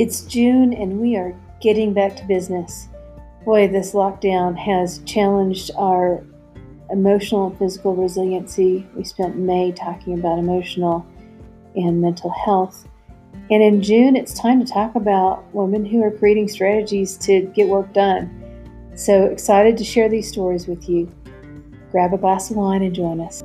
It's June and we are getting back to business. Boy, this lockdown has challenged our emotional and physical resiliency. We spent May talking about emotional and mental health. And in June, it's time to talk about women who are creating strategies to get work done. So excited to share these stories with you. Grab a glass of wine and join us.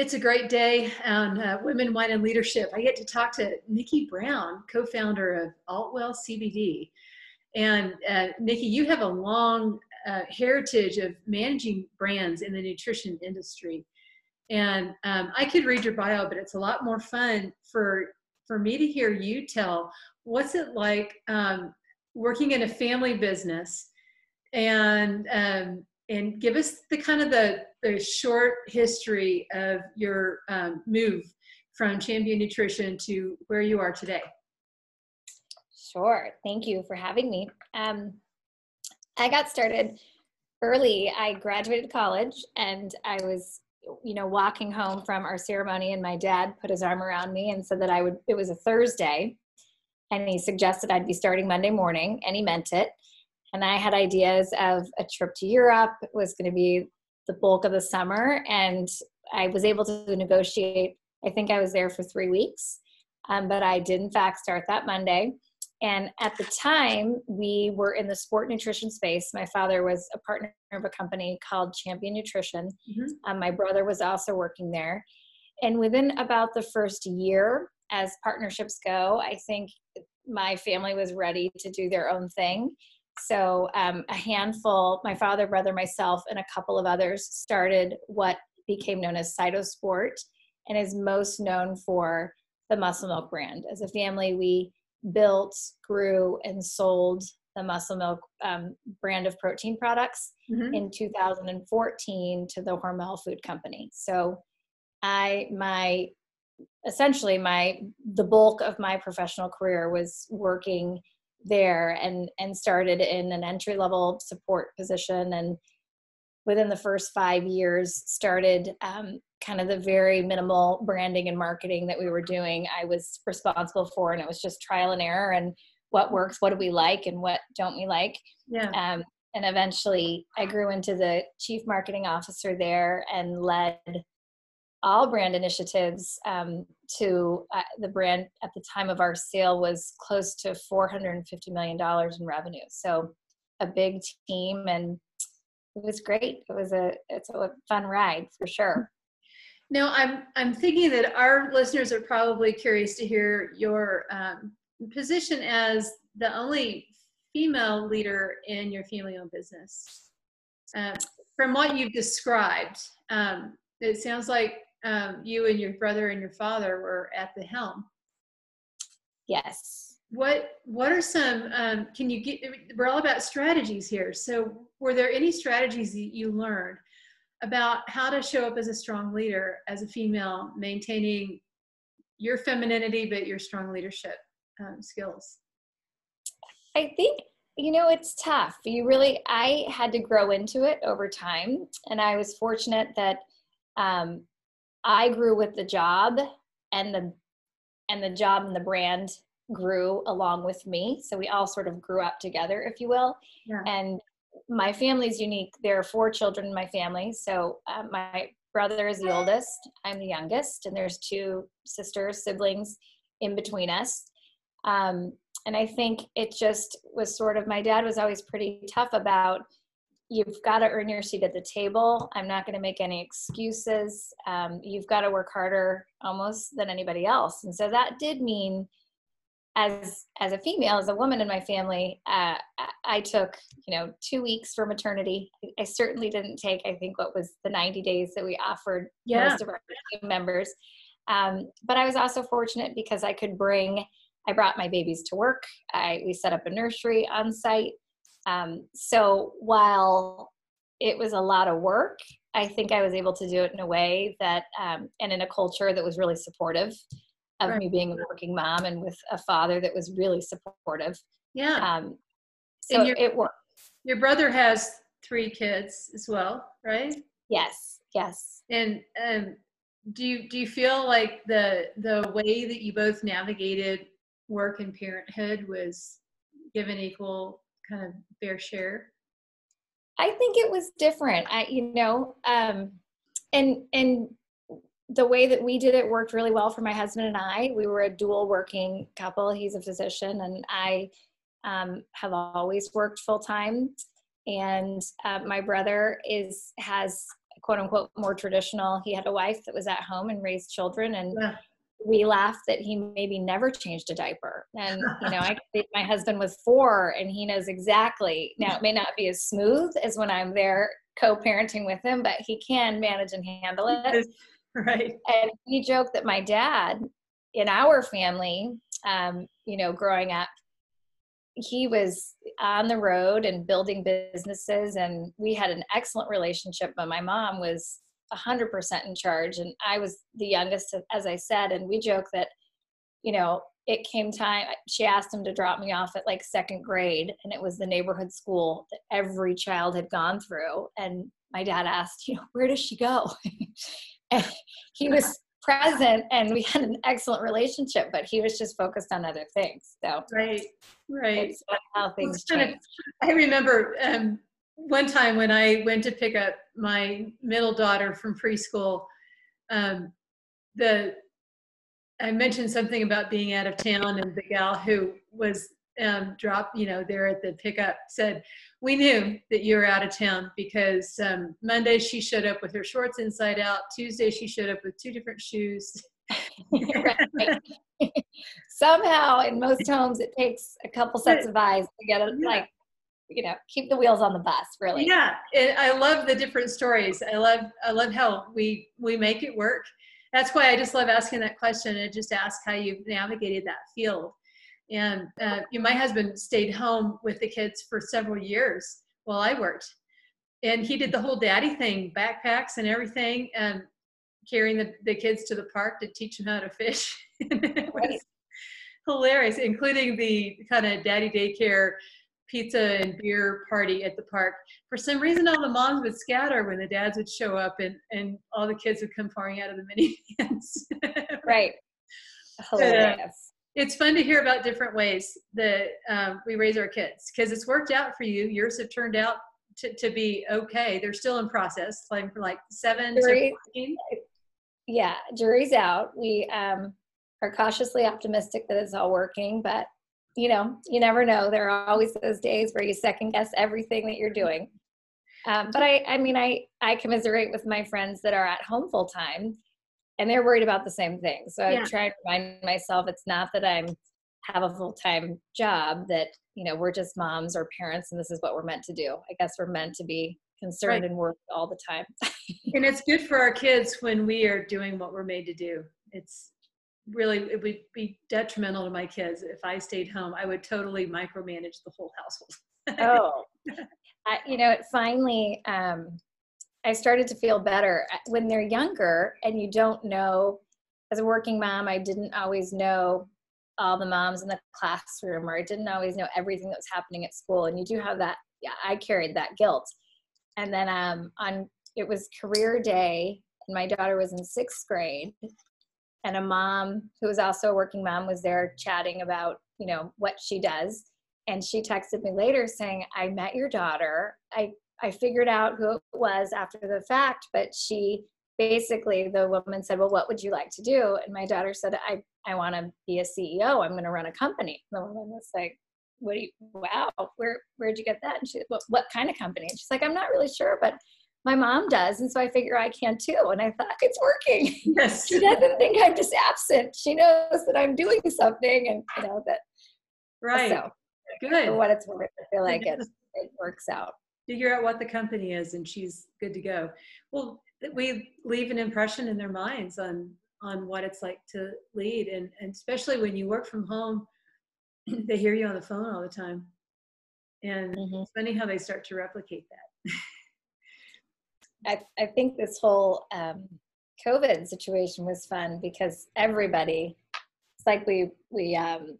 It's a great day on uh, Women, Wine, and Leadership. I get to talk to Nikki Brown, co founder of Altwell CBD. And uh, Nikki, you have a long uh, heritage of managing brands in the nutrition industry. And um, I could read your bio, but it's a lot more fun for for me to hear you tell what's it like um, working in a family business and um, and give us the kind of the, the short history of your um, move from champion nutrition to where you are today. Sure. Thank you for having me. Um, i got started early. I graduated college and i was you know walking home from our ceremony and my dad put his arm around me and said that i would it was a thursday and he suggested i'd be starting monday morning and he meant it and I had ideas of a trip to Europe was going to be the bulk of the summer, and I was able to negotiate. I think I was there for three weeks, um, but I did in fact start that Monday. And at the time, we were in the sport nutrition space. My father was a partner of a company called Champion Nutrition. Mm-hmm. Um, my brother was also working there. And within about the first year, as partnerships go, I think my family was ready to do their own thing. So um, a handful, my father, brother, myself, and a couple of others started what became known as Cytosport and is most known for the Muscle Milk brand. As a family, we built, grew, and sold the Muscle Milk um, brand of protein products mm-hmm. in 2014 to the Hormel Food Company. So I, my, essentially my, the bulk of my professional career was working there and and started in an entry level support position and within the first five years started um, kind of the very minimal branding and marketing that we were doing i was responsible for and it was just trial and error and what works what do we like and what don't we like. Yeah. Um, and eventually i grew into the chief marketing officer there and led all brand initiatives um, to uh, the brand at the time of our sale was close to 450 million dollars in revenue. So a big team and it was great. It was a it's a fun ride for sure. Now i'm i'm thinking that our listeners are probably curious to hear your um, position as the only female leader in your family owned business. Uh, from what you've described um, it sounds like um, you and your brother and your father were at the helm. Yes. What What are some? Um, can you get? We're all about strategies here. So, were there any strategies that you learned about how to show up as a strong leader, as a female, maintaining your femininity but your strong leadership um, skills? I think you know it's tough. You really, I had to grow into it over time, and I was fortunate that um, I grew with the job and the and the job and the brand grew along with me. So we all sort of grew up together, if you will. Yeah. And my family's unique. There are four children in my family. So uh, my brother is the oldest. I'm the youngest, and there's two sisters, siblings in between us. Um, and I think it just was sort of my dad was always pretty tough about you've got to earn your seat at the table. I'm not going to make any excuses. Um, you've got to work harder almost than anybody else. And so that did mean, as as a female, as a woman in my family, uh, I took you know two weeks for maternity. I certainly didn't take I think what was the 90 days that we offered yeah. most of our team members. Um, but I was also fortunate because I could bring. I brought my babies to work. I, we set up a nursery on site. Um, so while it was a lot of work, I think I was able to do it in a way that, um, and in a culture that was really supportive of right. me being a working mom and with a father that was really supportive. Yeah. Um, so your, it worked. Your brother has three kids as well, right? Yes. Yes. And um, do you do you feel like the the way that you both navigated work and parenthood was given equal kind of fair share? I think it was different. I, you know, um, and and the way that we did it worked really well for my husband and I. We were a dual working couple. He's a physician, and I um, have always worked full time. And uh, my brother is has quote unquote more traditional. He had a wife that was at home and raised children, and yeah. We laughed that he maybe never changed a diaper. And you know, I my husband was four, and he knows exactly. Now it may not be as smooth as when I'm there co-parenting with him, but he can manage and handle it. Right. And we joke that my dad, in our family, um, you know, growing up, he was on the road and building businesses and we had an excellent relationship but my mom was 100% in charge and i was the youngest as i said and we joke that you know it came time she asked him to drop me off at like second grade and it was the neighborhood school that every child had gone through and my dad asked you know where does she go? And he was present and we had an excellent relationship but he was just focused on other things so right right. How things i remember um, one time when i went to pick up my middle daughter from preschool um, the i mentioned something about being out of town and the gal who was um, drop, you know, there at the pickup said, we knew that you were out of town because um, Monday she showed up with her shorts inside out. Tuesday she showed up with two different shoes. Somehow, in most homes, it takes a couple sets of eyes to get it, like, you know, keep the wheels on the bus. Really. Yeah, and I love the different stories. I love, I love how we we make it work. That's why I just love asking that question and just ask how you've navigated that field and uh, you know, my husband stayed home with the kids for several years while I worked. And he did the whole daddy thing, backpacks and everything, and carrying the, the kids to the park to teach them how to fish. it was right. hilarious, including the kind of daddy daycare pizza and beer party at the park. For some reason, all the moms would scatter when the dads would show up, and, and all the kids would come pouring out of the minivans. right. Hilarious. But, uh, it's fun to hear about different ways that um, we raise our kids because it's worked out for you. Yours have turned out to, to be okay. They're still in process, like for like seven Jury, to 14. Yeah, jury's out. We um, are cautiously optimistic that it's all working, but you know, you never know. There are always those days where you second guess everything that you're doing. Um, but I, I mean, I, I commiserate with my friends that are at home full time and they're worried about the same thing. So yeah. I try to remind myself it's not that I'm have a full-time job that you know we're just moms or parents and this is what we're meant to do i guess we're meant to be concerned right. and work all the time and it's good for our kids when we are doing what we're made to do it's really it would be detrimental to my kids if i stayed home i would totally micromanage the whole household oh I, you know it finally um I started to feel better when they're younger and you don't know. As a working mom, I didn't always know all the moms in the classroom, or I didn't always know everything that was happening at school. And you do have that. Yeah, I carried that guilt. And then um, on it was career day, and my daughter was in sixth grade, and a mom who was also a working mom was there chatting about you know what she does and she texted me later saying i met your daughter i I figured out who it was after the fact, but she basically the woman said, "Well, what would you like to do?" And my daughter said, "I I want to be a CEO. I'm going to run a company." And the woman was like, "What do you? Wow, where where'd you get that?" And she, "What what kind of company?" And she's like, "I'm not really sure, but." My mom does, and so I figure I can too. And I thought it's working. Yes. she doesn't think I'm just absent. She knows that I'm doing something, and you know that. Right. So, good. For what it's worth, I feel like it it works out figure out what the company is and she's good to go well we leave an impression in their minds on on what it's like to lead and, and especially when you work from home they hear you on the phone all the time and mm-hmm. it's funny how they start to replicate that I, I think this whole um, covid situation was fun because everybody it's like we we um,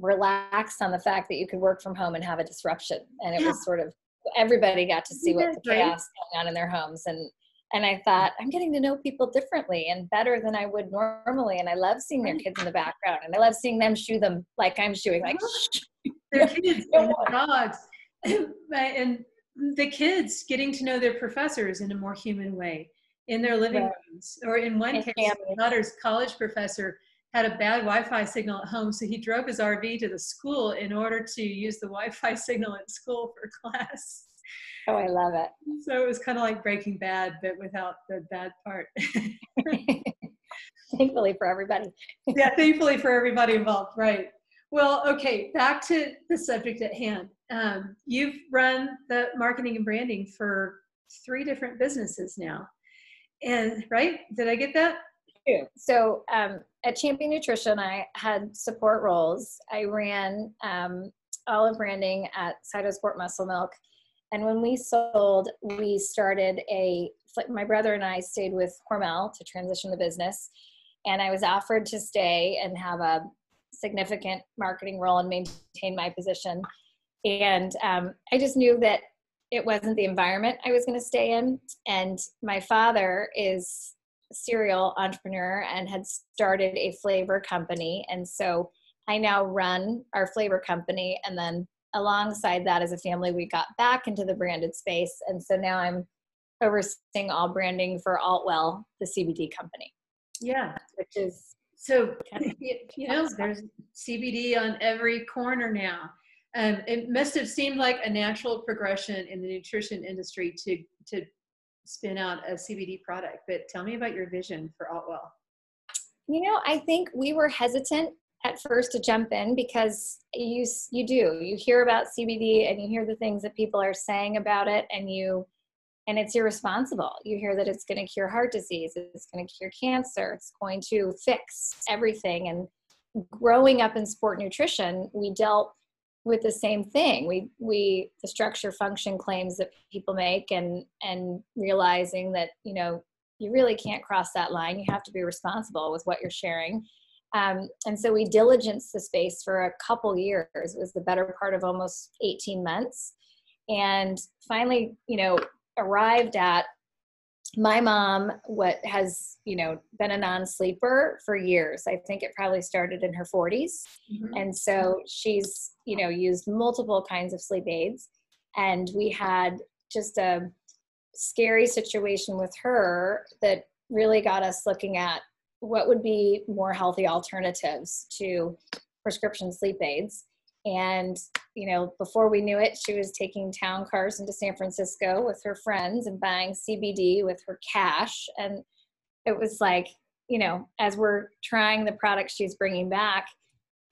relaxed on the fact that you could work from home and have a disruption. And it yeah. was sort of everybody got to see what the chaos was going on in their homes. And and I thought, I'm getting to know people differently and better than I would normally. And I love seeing their kids in the background. And I love seeing them shoo them like I'm shooing, like their kids and dogs. and the kids getting to know their professors in a more human way in their living right. rooms. Or in one and case, my daughter's college professor had a bad Wi-Fi signal at home, so he drove his RV to the school in order to use the Wi-Fi signal at school for class. Oh, I love it. So it was kind of like Breaking Bad, but without the bad part. thankfully for everybody. yeah, thankfully for everybody involved, right. Well, okay, back to the subject at hand. Um, you've run the marketing and branding for three different businesses now. And, right? Did I get that? So um, at Champion Nutrition, I had support roles. I ran um, of branding at Cytosport Muscle Milk and when we sold, we started a, my brother and I stayed with Hormel to transition the business. And I was offered to stay and have a significant marketing role and maintain my position. And um, I just knew that it wasn't the environment I was going to stay in. And my father is a serial entrepreneur and had started a flavor company. And so I now run our flavor company and then alongside that as a family we got back into the branded space and so now i'm overseeing all branding for altwell the cbd company yeah which is so you know there's cbd on every corner now. Um, it must have seemed like a natural progression in the nutrition industry to to spin out a cbd product but tell me about your vision for altwell. You know i think we were hesitant at first to jump in because you you do. You hear about CBD and you hear the things that people are saying about it and you and it's irresponsible. You hear that it's going to cure heart disease, it's going to cure cancer, it's going to fix everything and growing up in sport nutrition, we dealt with the same thing. We we the structure function claims that people make and and realizing that, you know, you really can't cross that line. You have to be responsible with what you're sharing um, and so we diligenced the space for a couple years. It was the better part of almost 18 months. And finally, you know, arrived at my mom what has you know been a non-sleeper for years. I think it probably started in her 40s mm-hmm. and so she's you know used multiple kinds of sleep aids. And we had just a scary situation with her that really got us looking at what would be more healthy alternatives to prescription sleep aids and you know before we knew it she was taking town cars into san francisco with her friends and buying cbd with her cash. And it was like you know as we're trying the products she's bringing back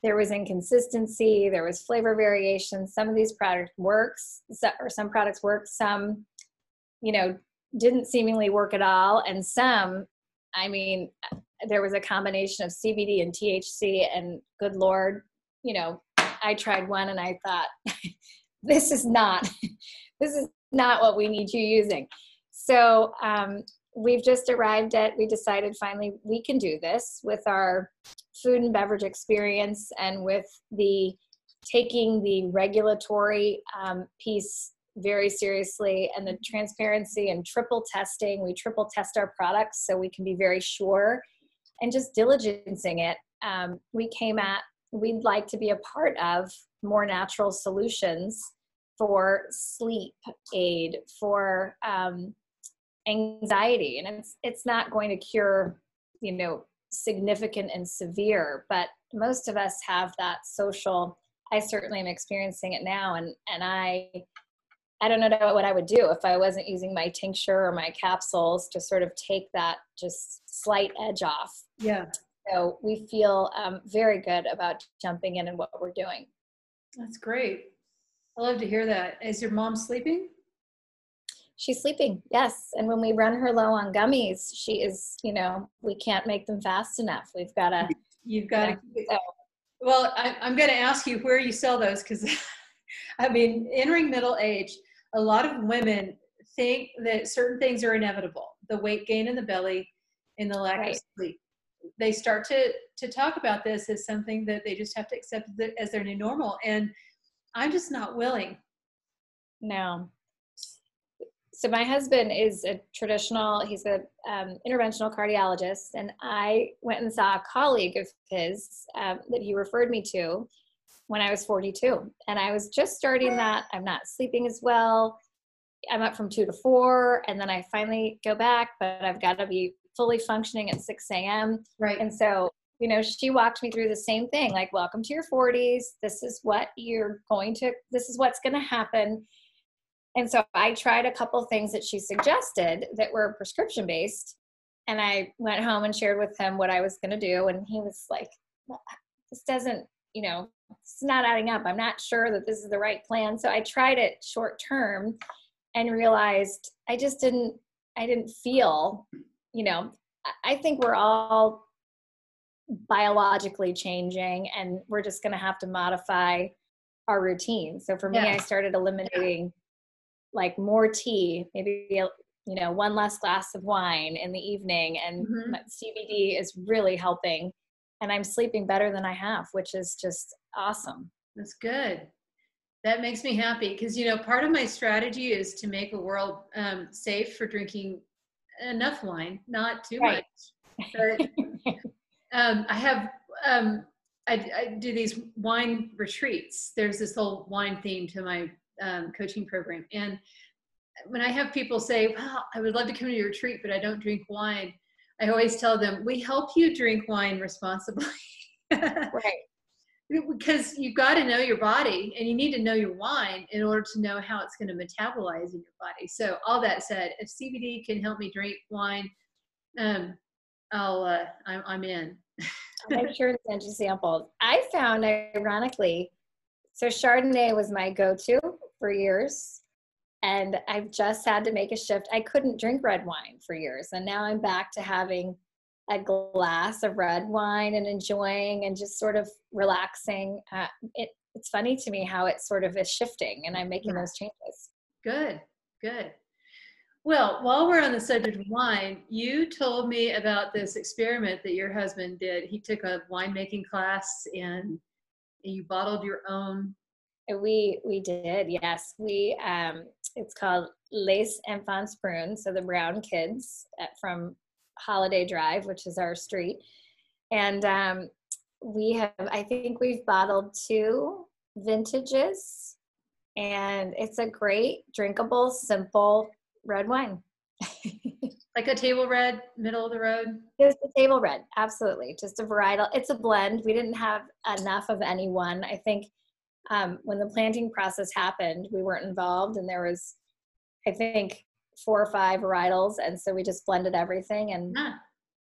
there was inconsistency there was flavor variation. Some of these products works or some products work some you know didn't seemingly work at all. And some i mean there was a combination of CBD and THC, and good Lord, you know, I tried one and I thought, this is not, this is not what we need you using. So um, we've just arrived at, we decided finally we can do this with our food and beverage experience and with the taking the regulatory um, piece very seriously and the transparency and triple testing. We triple test our products so we can be very sure and just diligencing it, um, we came at we'd like to be a part of more natural solutions for sleep aid, for um, anxiety, and it's it's not going to cure, you know, significant and severe, but most of us have that social. I certainly am experiencing it now, and and I I don't know what I would do if I wasn't using my tincture or my capsules to sort of take that just slight edge off. Yeah. So we feel um, very good about jumping in and what we're doing. That's great. I love to hear that. Is your mom sleeping? She's sleeping, yes. And when we run her low on gummies, she is, you know, we can't make them fast enough. We've got to. You've got to. So. Well, I, I'm going to ask you where you sell those because, I mean, entering middle age, a lot of women think that certain things are inevitable the weight gain in the belly and the lack right. of sleep they start to to talk about this as something that they just have to accept as their new normal. And i'm just not willing. No. So my husband is a traditional he's a um, interventional cardiologist and i went and saw a colleague of his um, that he referred me to when i was 42 and i was just starting that. I'm not sleeping as well. I'm up from 2 to 4 and then i finally go back but i've got to be fully functioning at 6 a.m right and so you know she walked me through the same thing like welcome to your 40s this is what you're going to this is what's going to happen and so I tried a couple things that she suggested that were prescription based. And I went home and shared with him what I was going to do. And he was like, this doesn't, you know, it's not adding up. I'm not sure that this is the right plan. So I tried it short term and realized I just didn't, I didn't feel, you know, I think we're all biologically changing and we're just going to have to modify our routine. So for me, I started eliminating like more tea, maybe you know one less glass of wine in the evening, and mm-hmm. CBD is really helping. And I'm sleeping better than I have, which is just awesome. That's good. That makes me happy because you know part of my strategy is to make a world um, safe for drinking enough wine, not too right. much. But um, I have um, I, I, do these wine retreats. There's this whole wine theme to my um, coaching program. And when I have people say, well, I would love to come to your retreat, but I don't drink wine, I always tell them, we help you drink wine responsibly. right. Because you've got to know your body and you need to know your wine in order to know how it's going to metabolize in your body. So, all that said, if CBD can help me drink wine, um, I'll, uh, I'm, I'm in. I'm sure to send you samples. I found, ironically, so Chardonnay was my go-to for years. And I've just had to make a shift. I couldn't drink red wine for years. And now I'm back to having a glass of red wine and enjoying and just sort of relaxing. Uh, it, it's funny to me how it sort of is shifting and I'm making those changes. Good, good. Well, while we're on the subject of wine, you told me about this experiment that your husband did. He took a winemaking class and you bottled your own we we did, yes. We um, it's called Les Enfants Bruns, so the brown kids at, from Holiday Drive, which is our street, and um, we have. I think we've bottled two vintages, and it's a great drinkable, simple red wine. like a table red, middle of the road. Just a table red, absolutely. Just a varietal. It's a blend. We didn't have enough of any one. I think um, when the planting process happened, we weren't involved, and there was, I think, four or five varietals, and so we just blended everything, and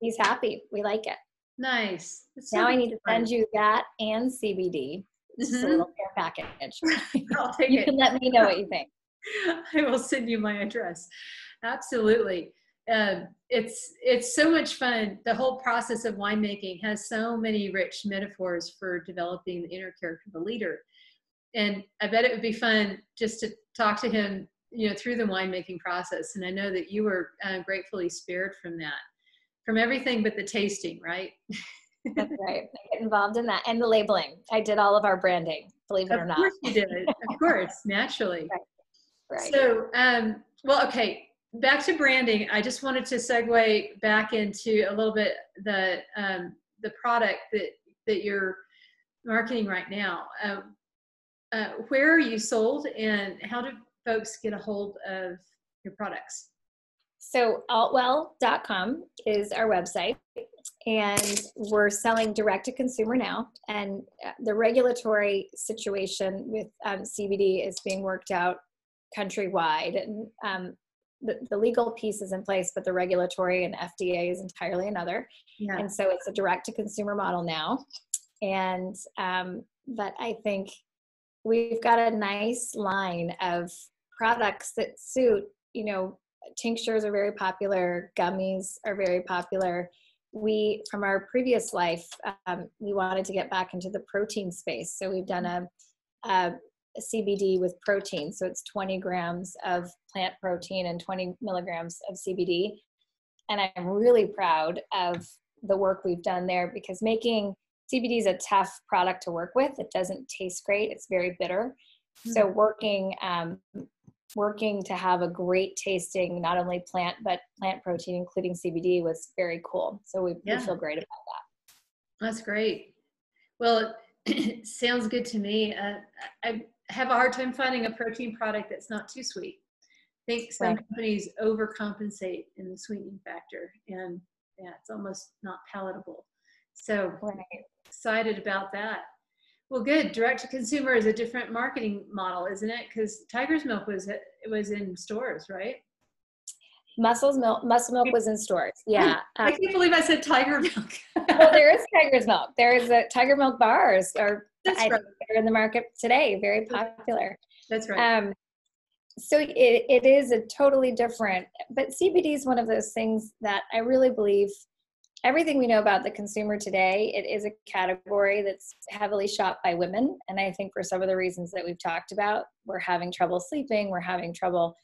he's happy. We like it. Nice. now I need to send you that and CBD. Just mm-hmm. a little care package. I'll take you it. can let me know what you think. I will send you my address. Absolutely. Um, it's it's so much fun. The whole process of winemaking has so many rich metaphors for developing the inner character of the leader and I bet it would be fun just to talk to him, you know, through the winemaking process. And I know that you were uh, gratefully spared from that, from everything but the tasting, right? That's right. I get involved in that and the labeling. I did all of our branding, believe it of or not. Of course you did. of course, naturally. Right. right. So, um, well, okay. Back to branding. I just wanted to segue back into a little bit the um, the product that that you're marketing right now. Um, uh, where are you sold and how do folks get a hold of your products? So altwell.com is our website and we're selling direct to consumer now and uh, the regulatory situation with um, cbd is being worked out countrywide and um, the, the, legal piece is in place but the regulatory and fda is entirely another yeah. and so it's a direct to consumer model now and um, but i think we've got a nice line of products that suit, you know, tinctures are very popular, gummies are very popular. We, from our previous life, um, we wanted to get back into the protein space. So we've done a, a, CBD with protein. So it's 20 grams of plant protein and 20 milligrams of CBD. And I'm really proud of the work we've done there because making CBD is a tough product to work with. It doesn't taste great. It's very bitter. Mm-hmm. So working um, working to have a great tasting, not only plant, but plant protein, including CBD, was very cool. So we, yeah. we feel great about that. That's great. Well, it sounds good to me. Uh, I have a hard time finding a protein product that's not too sweet. I think some right. companies overcompensate in the sweetening factor, and yeah, it's almost not palatable. So right. Excited about that. Well, good. Direct to consumer is a different marketing model, isn't it? Because Tiger's Milk was it was in stores, right? Muscle's milk, muscle milk was in stores. Yeah, I, I can't um, believe I said tiger milk. well, there is tiger's milk. There is a tiger milk bars, That's I right. they're in the market today. Very popular. That's right. Um, so it, it is a totally different. But CBD is one of those things that I really believe everything we know about the consumer today, it is a category that's heavily shopped by women. And I think for some of the reasons that we've talked about, we're having trouble sleeping, we're having trouble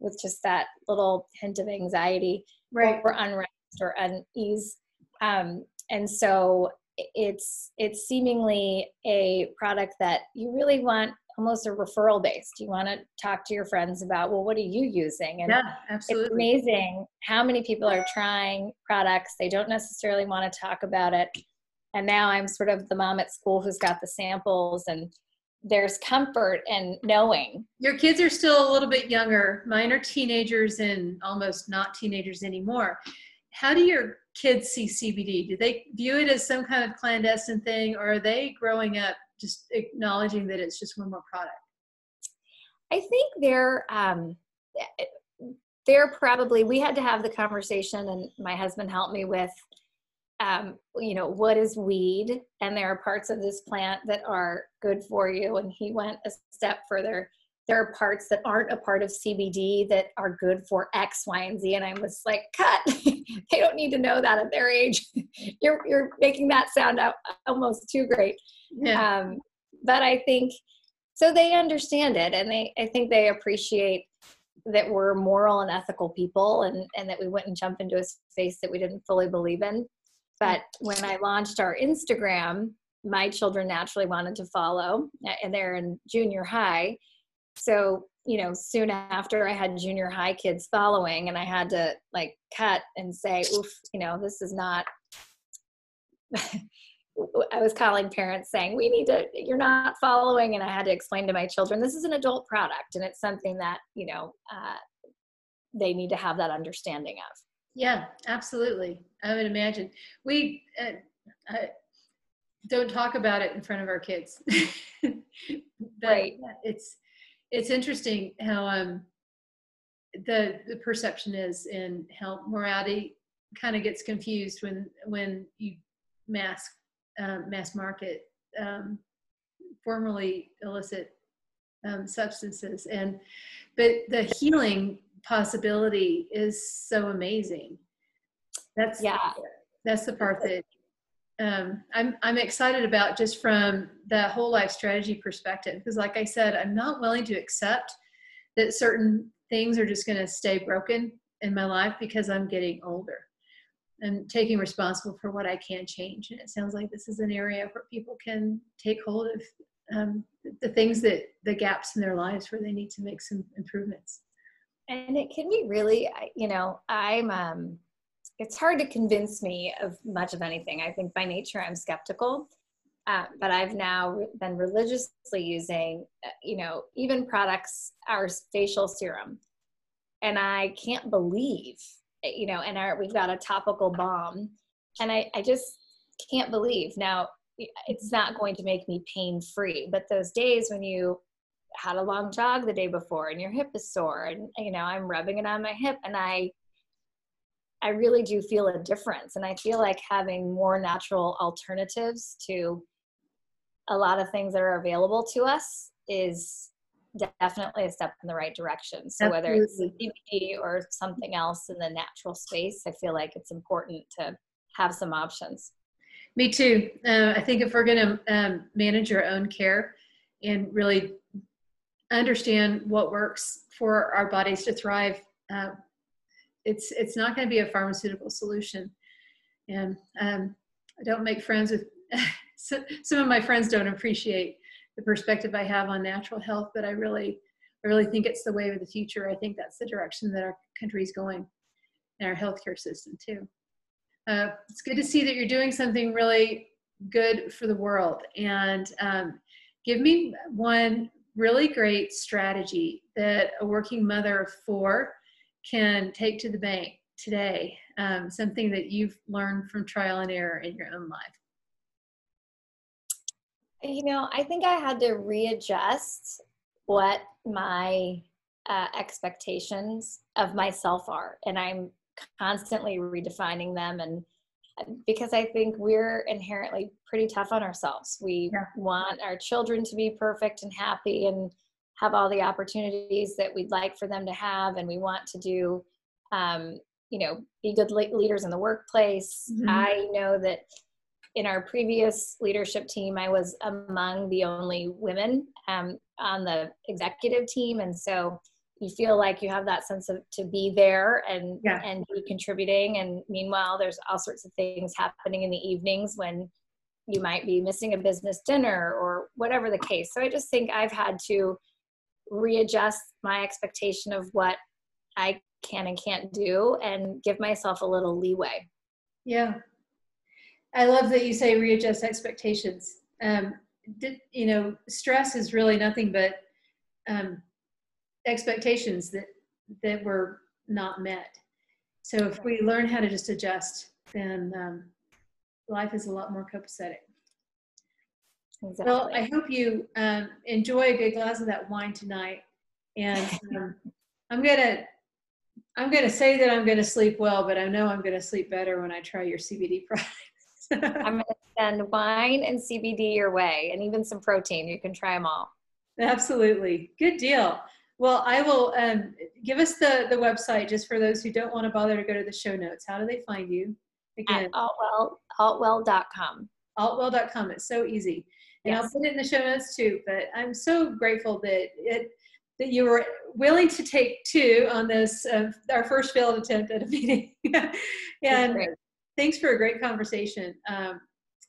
with just that little hint of anxiety right. or unrest or unease. Um, and so it's it's seemingly a product that you really want almost a referral based. Do you want to talk to your friends about, well, what are you using? And yeah, absolutely. It's amazing how many people are trying products. They don't necessarily want to talk about it. And now I'm sort of the mom at school who's got the samples and there's comfort in knowing. Your kids are still a little bit younger. Mine are teenagers and almost not teenagers anymore. How do your kids see CBD? Do they view it as some kind of clandestine thing or are they growing up just acknowledging that it's just one more product? I think they're um, they're probably we had to have the conversation, and my husband helped me with. Um, you know what is weed and there are parts of this plant that are good for you and he went a step further there are parts that aren't a part of CBD that are good for X, Y, and Z. And I was like, cut. they don't need to know that at their age. you're you're making that sound out almost too great. Yeah. Um, but I think so they understand it and they I think they appreciate that we're moral and ethical people and, and that we wouldn't jump into a space that we didn't fully believe in. But when I launched our Instagram, my children naturally wanted to follow and they're in junior high so you know soon after i had junior high kids following and i had to like cut and say oof you know this is not i was calling parents saying we need to you're not following and i had to explain to my children this is an adult product and it's something that you know uh, they need to have that understanding of. Yeah absolutely. I would imagine. We uh, uh, don't talk about it in front of our kids. Right. it's it's interesting how um, the the perception is and how morality kind of gets confused when when you mass uh, mass market um, formerly illicit um, substances. And but the healing possibility is so amazing. That's yeah. that's the part that um, I'm I'm excited about just from the whole life strategy perspective. Because, like I said, I'm not willing to accept that certain things are just going to stay broken in my life because I'm getting older. And taking responsible for what I can change, and it sounds like this is an area where people can take hold of um, the things that the gaps in their lives where they need to make some improvements. And it can be really, you know, I'm um, it's hard to convince me of much of anything. I think by nature I'm skeptical, uh, but I've now been religiously using, uh, you know, even products, our facial serum, and I can't believe, you know, and our, we've got a topical balm. and I, I just can't believe. Now, it's not going to make me pain free, but those days when you had a long jog the day before and your hip is sore, and you know, I'm rubbing it on my hip, and I I really do feel a difference. And I feel like having more natural alternatives to a lot of things that are available to us is definitely a step in the right direction. So Absolutely. whether it's CBD or something else in the natural space, I feel like it's important to have some options. Me too. Uh, I think if we're going to um, manage our own care and really understand what works for our bodies to thrive, uh, it's it's not going to be a pharmaceutical solution and um, i don't make friends with some of my friends don't appreciate the perspective i have on natural health but i really I really think it's the way of the future. I think that's the direction that our country is going and our healthcare system too. Uh, it's good to see that you're doing something really good for the world. And um, give me one really great strategy that a working mother of four can take to the bank today, um, something that you've learned from trial and error in your own life. You know, I think I had to readjust what my uh, expectations of myself are. And I'm constantly redefining them and uh, because I think we're inherently pretty tough on ourselves. We yeah. want our children to be perfect and happy and have all the opportunities that we'd like for them to have, and we want to do, um, you know, be good leaders in the workplace. Mm-hmm. I know that in our previous leadership team, I was among the only women um, on the executive team, and so you feel like you have that sense of to be there and yeah. and be contributing. And meanwhile there's all sorts of things happening in the evenings when you might be missing a business dinner or whatever the case. So i just think i've had to readjust my expectation of what i can and can't do and give myself a little leeway. Yeah i love that you say readjust expectations um, did, you know stress is really nothing but um, expectations that that were not met. So if we learn how to just adjust, then um, life is a lot more copacetic. Exactly. Well, I hope you um, enjoy a good glass of that wine tonight, and um, I'm gonna I'm gonna say that I'm gonna sleep well, but I know I'm gonna sleep better when I try your CBD products. I'm gonna send wine and CBD your way, and even some protein. You can try them all. Absolutely, good deal. Well, I will um, give us the, the website just for those who don't want to bother to go to the show notes. How do they find you? Again, At altwell, altwell.com. Altwell.com. It's so easy. And yes. I'll put it in the show notes too. But I'm so grateful that it that you were willing to take two on this uh, our first failed attempt at a meeting. and thanks for a great conversation. Um,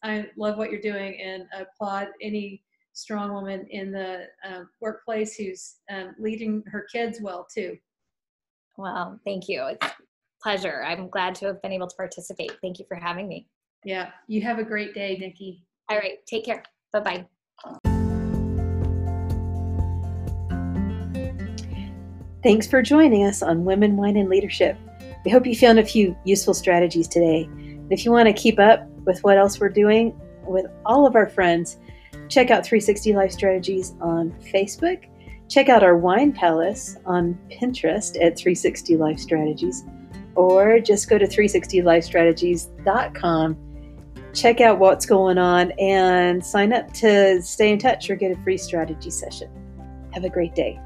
I love what you're doing and applaud any strong woman in the uh, workplace who's um, leading her kids well too. Well, thank you. It's pleasure. I'm glad to have been able to participate. Thank you for having me. Yeah, you have a great day, Nikki. All right, take care. Bye bye. Thanks for joining us on Women, Wine, and Leadership. We hope you found a few useful strategies today. If you want to keep up with what else we're doing with all of our friends, Check out 360 Life Strategies on Facebook. Check out our wine palace on Pinterest at 360 Life Strategies, or just go to 360lifestrategies.com. Check out what's going on and sign up to stay in touch or get a free strategy session. Have a great day.